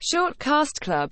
Short Cast Club.